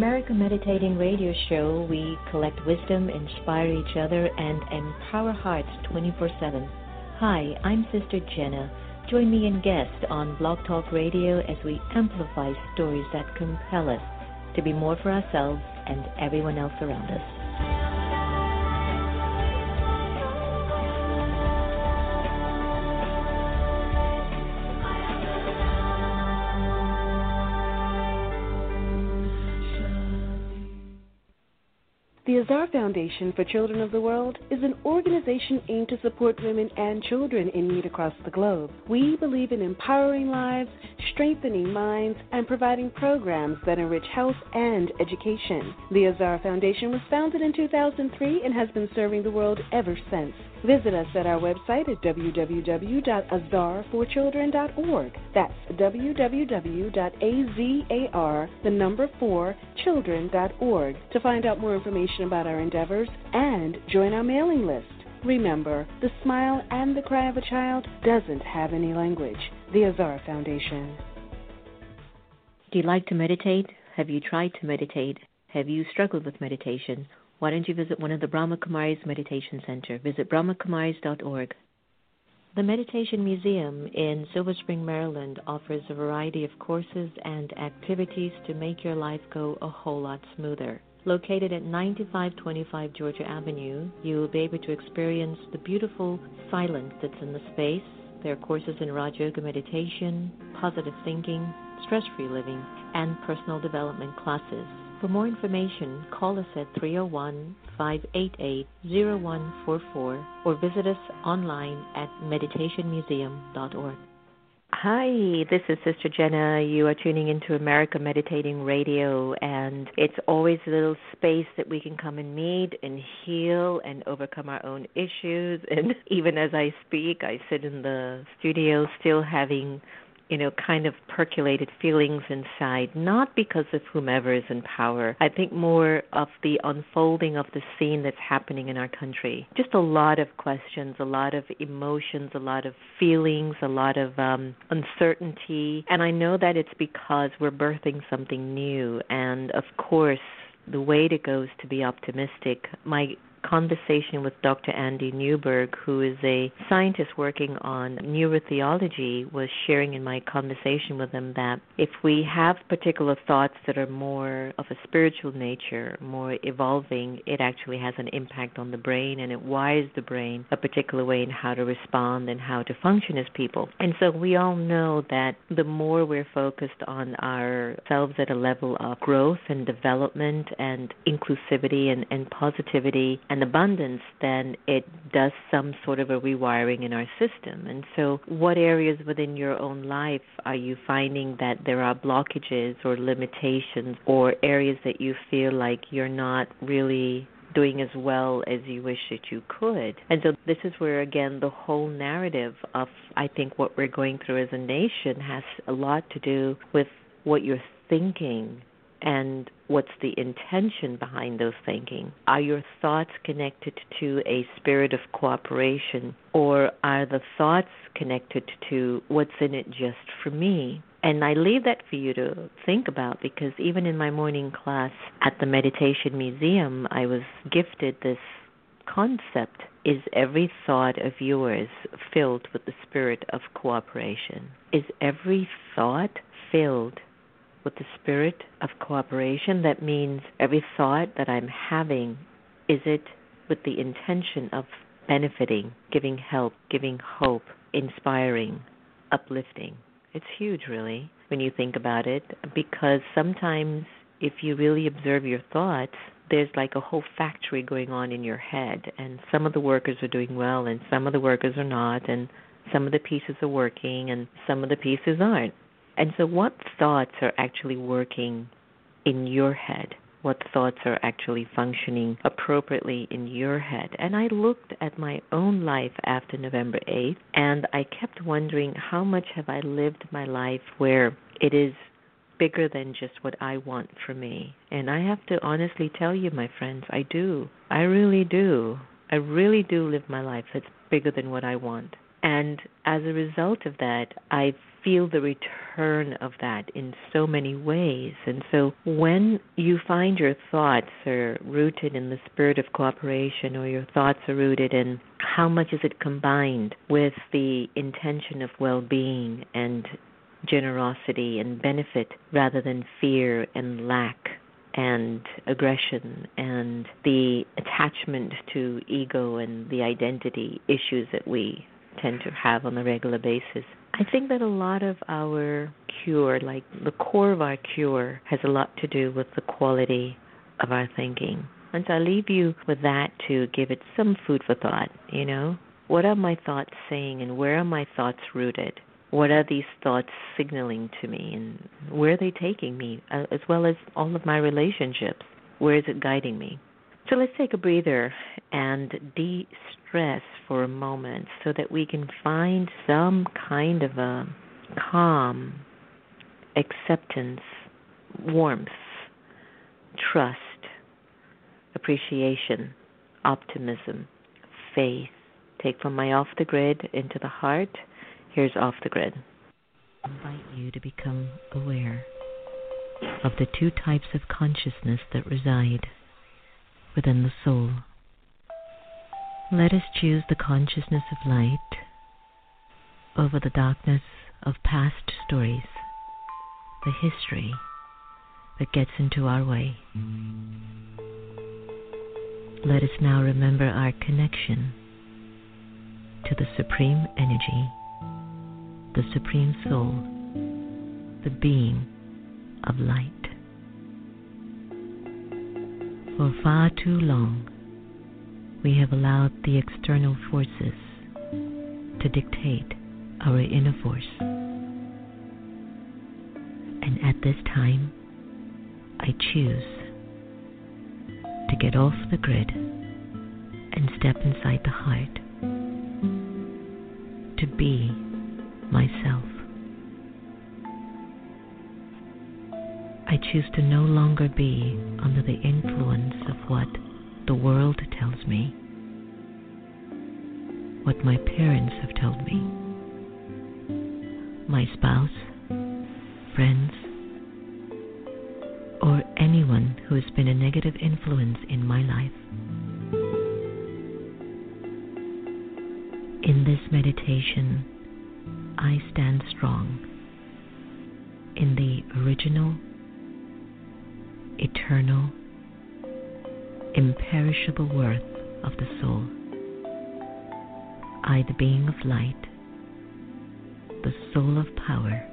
America Meditating Radio Show, we collect wisdom, inspire each other, and empower hearts 24 7. Hi, I'm Sister Jenna. Join me and guest on Blog Talk Radio as we amplify stories that compel us to be more for ourselves and everyone else around us. together Azar Foundation for Children of the World is an organization aimed to support women and children in need across the globe. We believe in empowering lives, strengthening minds, and providing programs that enrich health and education. The Azar Foundation was founded in 2003 and has been serving the world ever since. Visit us at our website at www.azarforchildren.org. That's www.azar, the number 4, children.org to find out more information about endeavors and join our mailing list. Remember, the smile and the cry of a child doesn't have any language. The Azar Foundation. Do you like to meditate? Have you tried to meditate? Have you struggled with meditation? why don't you visit one of the Brahma Kumaris Meditation Center? Visit brahmakumaris.org. The Meditation Museum in Silver Spring, Maryland offers a variety of courses and activities to make your life go a whole lot smoother. Located at 9525 Georgia Avenue, you will be able to experience the beautiful silence that's in the space. There are courses in Raj Yoga meditation, positive thinking, stress free living, and personal development classes. For more information, call us at 301 588 0144 or visit us online at meditationmuseum.org. Hi, this is Sister Jenna. You are tuning into America Meditating Radio, and it's always a little space that we can come and meet and heal and overcome our own issues. And even as I speak, I sit in the studio still having you know, kind of percolated feelings inside, not because of whomever is in power. I think more of the unfolding of the scene that's happening in our country. Just a lot of questions, a lot of emotions, a lot of feelings, a lot of um, uncertainty. And I know that it's because we're birthing something new. And of course, the way to go is to be optimistic. My conversation with Dr. Andy Newberg, who is a scientist working on neurotheology, was sharing in my conversation with him that if we have particular thoughts that are more of a spiritual nature, more evolving, it actually has an impact on the brain and it wires the brain a particular way in how to respond and how to function as people. And so we all know that the more we're focused on ourselves at a level of growth and development and inclusivity and, and positivity and abundance, then it does some sort of a rewiring in our system. And so, what areas within your own life are you finding that there are blockages or limitations or areas that you feel like you're not really doing as well as you wish that you could. And so this is where again the whole narrative of I think what we're going through as a nation has a lot to do with what you're thinking and what's the intention behind those thinking? Are your thoughts connected to a spirit of cooperation, or are the thoughts connected to what's in it just for me? And I leave that for you to think about because even in my morning class at the Meditation Museum, I was gifted this concept is every thought of yours filled with the spirit of cooperation? Is every thought filled with the spirit of cooperation. That means every thought that I'm having, is it with the intention of benefiting, giving help, giving hope, inspiring, uplifting? It's huge, really, when you think about it, because sometimes if you really observe your thoughts, there's like a whole factory going on in your head, and some of the workers are doing well, and some of the workers are not, and some of the pieces are working, and some of the pieces aren't. And so, what thoughts are actually working in your head? What thoughts are actually functioning appropriately in your head? And I looked at my own life after November 8th, and I kept wondering how much have I lived my life where it is bigger than just what I want for me. And I have to honestly tell you, my friends, I do. I really do. I really do live my life that's bigger than what I want. And as a result of that, I feel the return of that in so many ways. And so when you find your thoughts are rooted in the spirit of cooperation or your thoughts are rooted in how much is it combined with the intention of well being and generosity and benefit rather than fear and lack and aggression and the attachment to ego and the identity issues that we tend to have on a regular basis. I think that a lot of our cure, like the core of our cure, has a lot to do with the quality of our thinking. And so I leave you with that to give it some food for thought, you know? What are my thoughts saying and where are my thoughts rooted? What are these thoughts signaling to me and where are they taking me, as well as all of my relationships? Where is it guiding me? So let's take a breather and de stress for a moment so that we can find some kind of a calm, acceptance, warmth, trust, appreciation, optimism, faith. Take from my off the grid into the heart. Here's off the grid. I invite you to become aware of the two types of consciousness that reside within the soul. Let us choose the consciousness of light over the darkness of past stories, the history that gets into our way. Let us now remember our connection to the Supreme Energy, the Supreme Soul, the being of light. For far too long, we have allowed the external forces to dictate our inner force. And at this time, I choose to get off the grid and step inside the heart to be myself. I choose to no longer be under the influence of what the world tells me, what my parents have told me, my spouse, friends, or anyone who has been a negative influence in my life. In this meditation, I stand strong in the original, eternal, imperishable worth of the soul. I, the being of light, the soul of power,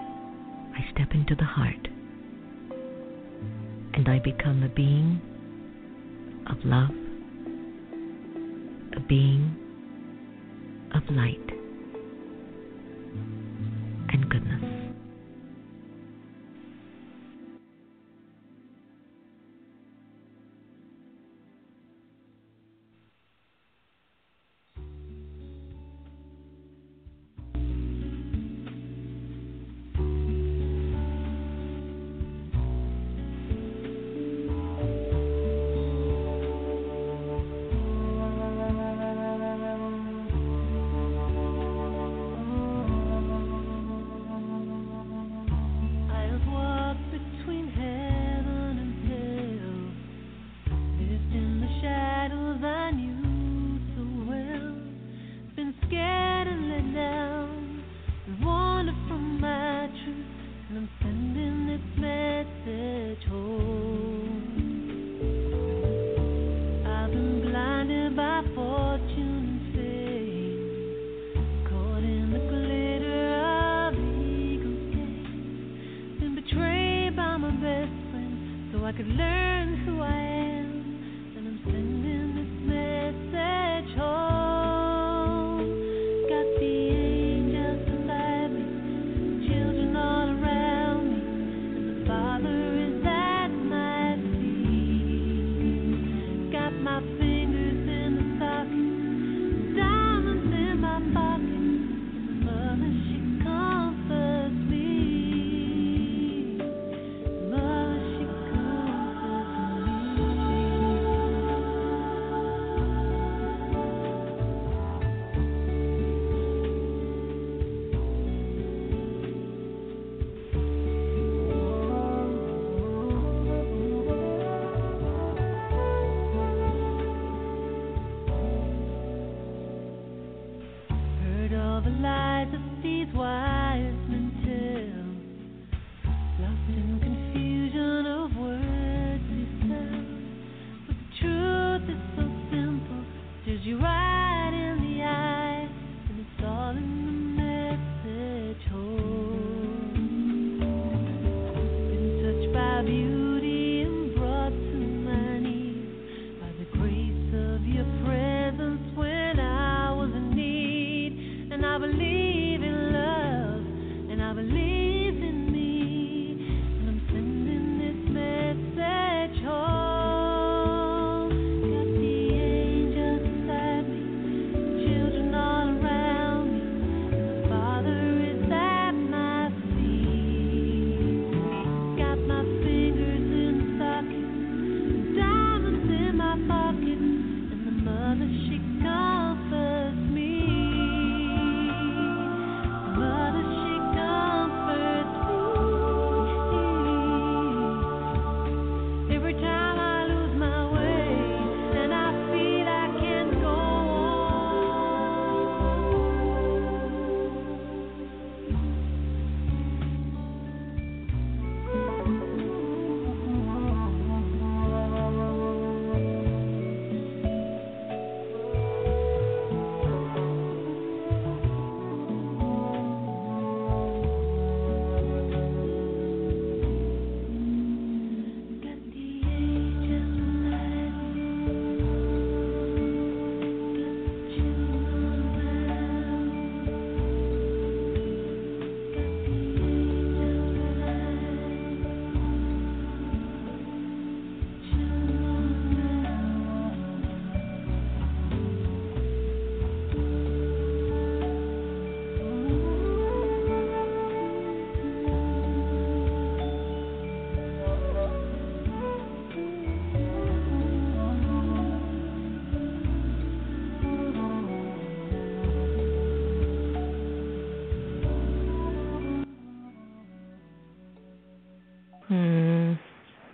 I step into the heart and I become a being of love, a being of light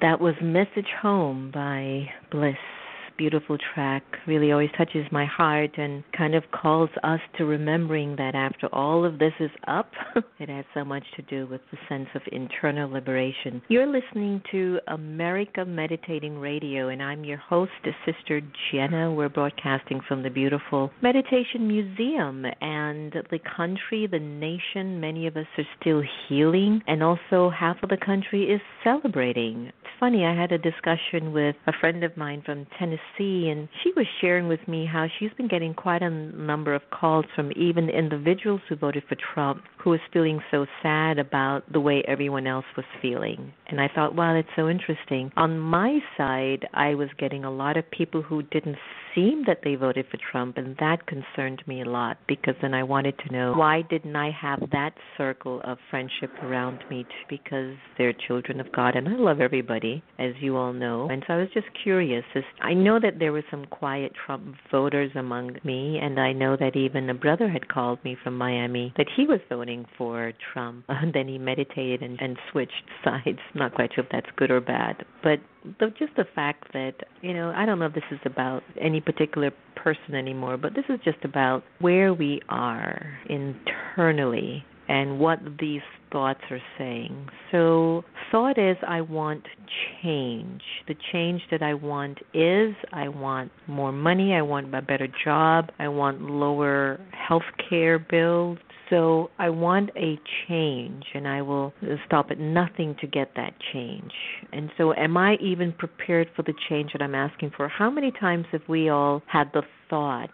That was Message Home by Bliss beautiful track really always touches my heart and kind of calls us to remembering that after all of this is up, it has so much to do with the sense of internal liberation. You're listening to America Meditating Radio, and I'm your host, Sister Jenna. We're broadcasting from the beautiful Meditation Museum and the country, the nation. Many of us are still healing, and also half of the country is celebrating. It's funny, I had a discussion with a friend of mine from Tennessee see. And she was sharing with me how she's been getting quite a number of calls from even individuals who voted for Trump who was feeling so sad about the way everyone else was feeling. And I thought, wow, that's so interesting. On my side, I was getting a lot of people who didn't seem that they voted for Trump, and that concerned me a lot because then I wanted to know why didn't I have that circle of friendship around me because they're children of God and I love everybody, as you all know. And so I was just curious. I know that there were some quiet Trump voters among me, and I know that even a brother had called me from Miami that he was voting for Trump. And then he meditated and, and switched sides. Not quite sure if that's good or bad, but the, just the fact that you know I don't know if this is about any particular person anymore, but this is just about where we are internally and what these thoughts are saying. So, thought is I want change. The change that I want is I want more money, I want a better job, I want lower health care bills. So, I want a change and I will stop at nothing to get that change. And so, am I even prepared for the change that I'm asking for? How many times have we all had the thought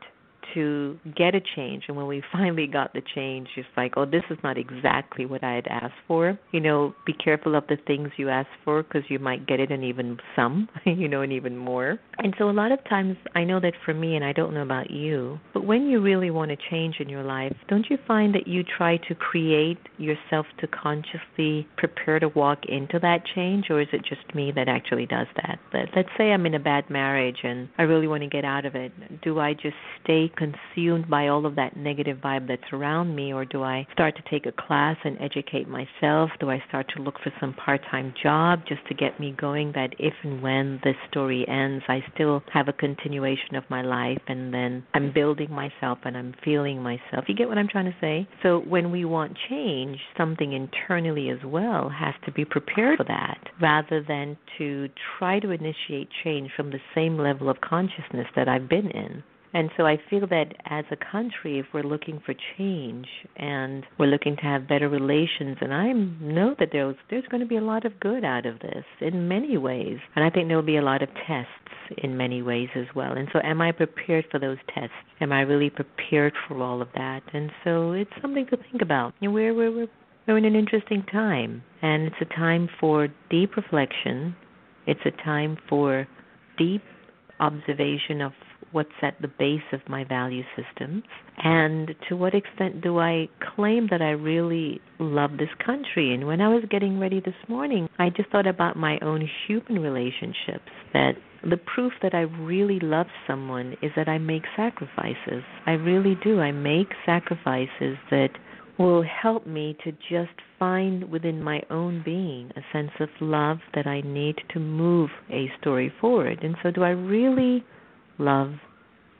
to get a change. And when we finally got the change it's like oh this is not exactly what i had asked for. You know be careful of the things you ask for because you might get it and even some you know and even more. And so a lot of times i know that for me and i don't know about you but when you really want to change in your life don't you find that you try to create yourself to consciously prepare to walk into that change? Or is it just me that actually does that? But let's say i'm in a bad marriage and i really want to get out of it. Do i just stay consumed by all of that negative vibe that's around me, or do I start to take a class and educate myself? Do I start to look for some part time job just to get me going that if and when this story ends, I still have a continuation of my life and then I'm building myself and I'm feeling myself? You get what I'm trying to say? So when we want change, something internally as well has to be prepared for that rather than to try to initiate change from the same level of consciousness that I've been in. And so I feel that as a country, if we're looking for change and we're looking to have better relations, and I know that there's there's going to be a lot of good out of this in many ways, and I think there will be a lot of tests in many ways as well. And so, am I prepared for those tests? Am I really prepared for all of that? And so, it's something to think about. And we're we're we're in an interesting time, and it's a time for deep reflection. It's a time for deep observation of what's at the base of my value systems and to what extent do I claim that I really love this country. And when I was getting ready this morning I just thought about my own human relationships that the proof that I really love someone is that I make sacrifices. I really do. I make sacrifices that will help me to just find within my own being a sense of love that I need to move a story forward. And so, do I really love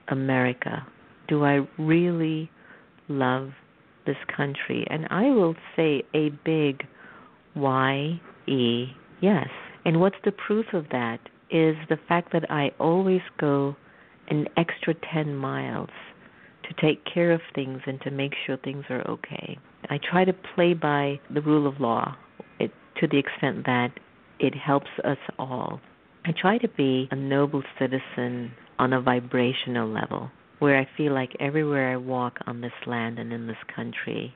America? Do I really love this country? And I will say a big Y E yes. And what's the proof of that is the fact that I always go an extra 10 miles to take care of things and to make sure things are okay. I try to play by the rule of law it, to the extent that it helps us all. I try to be a noble citizen on a vibrational level where I feel like everywhere I walk on this land and in this country,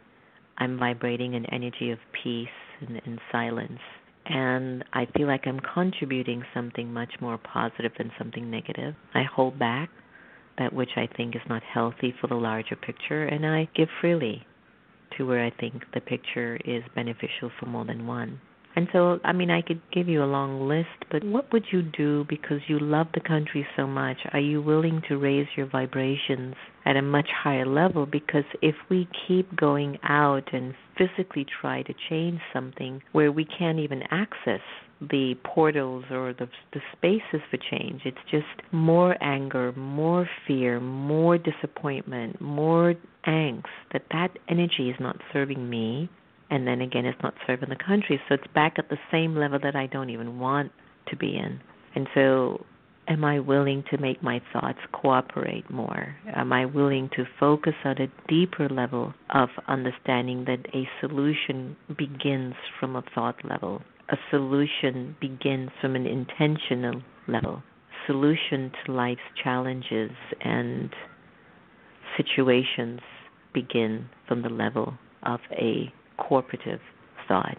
I'm vibrating an energy of peace and, and silence. And I feel like I'm contributing something much more positive than something negative. I hold back that which I think is not healthy for the larger picture, and I give freely to where I think the picture is beneficial for more than one. And so, I mean, I could give you a long list, but what would you do because you love the country so much? Are you willing to raise your vibrations at a much higher level? Because if we keep going out and physically try to change something where we can't even access the portals or the the spaces for change. It's just more anger, more fear, more disappointment, more angst that that energy is not serving me and then again it's not serving the country. So it's back at the same level that I don't even want to be in. And so am I willing to make my thoughts cooperate more? Am I willing to focus on a deeper level of understanding that a solution begins from a thought level? A solution begins from an intentional level. Solution to life's challenges and situations begin from the level of a cooperative thought.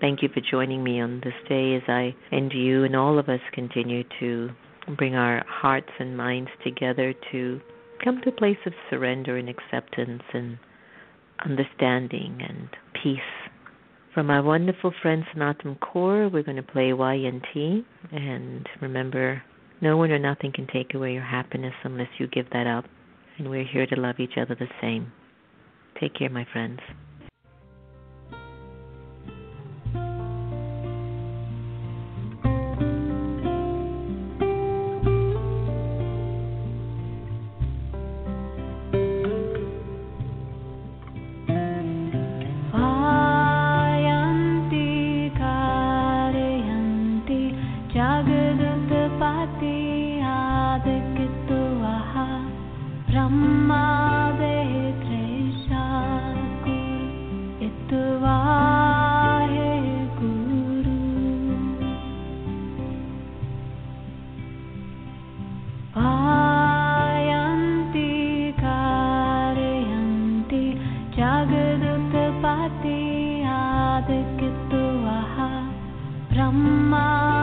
Thank you for joining me on this day as I and you and all of us continue to bring our hearts and minds together to come to a place of surrender and acceptance and understanding and peace. From our wonderful friend Snatam Kaur, we're going to play YNT. And remember, no one or nothing can take away your happiness unless you give that up. And we're here to love each other the same. Take care, my friends. Brahma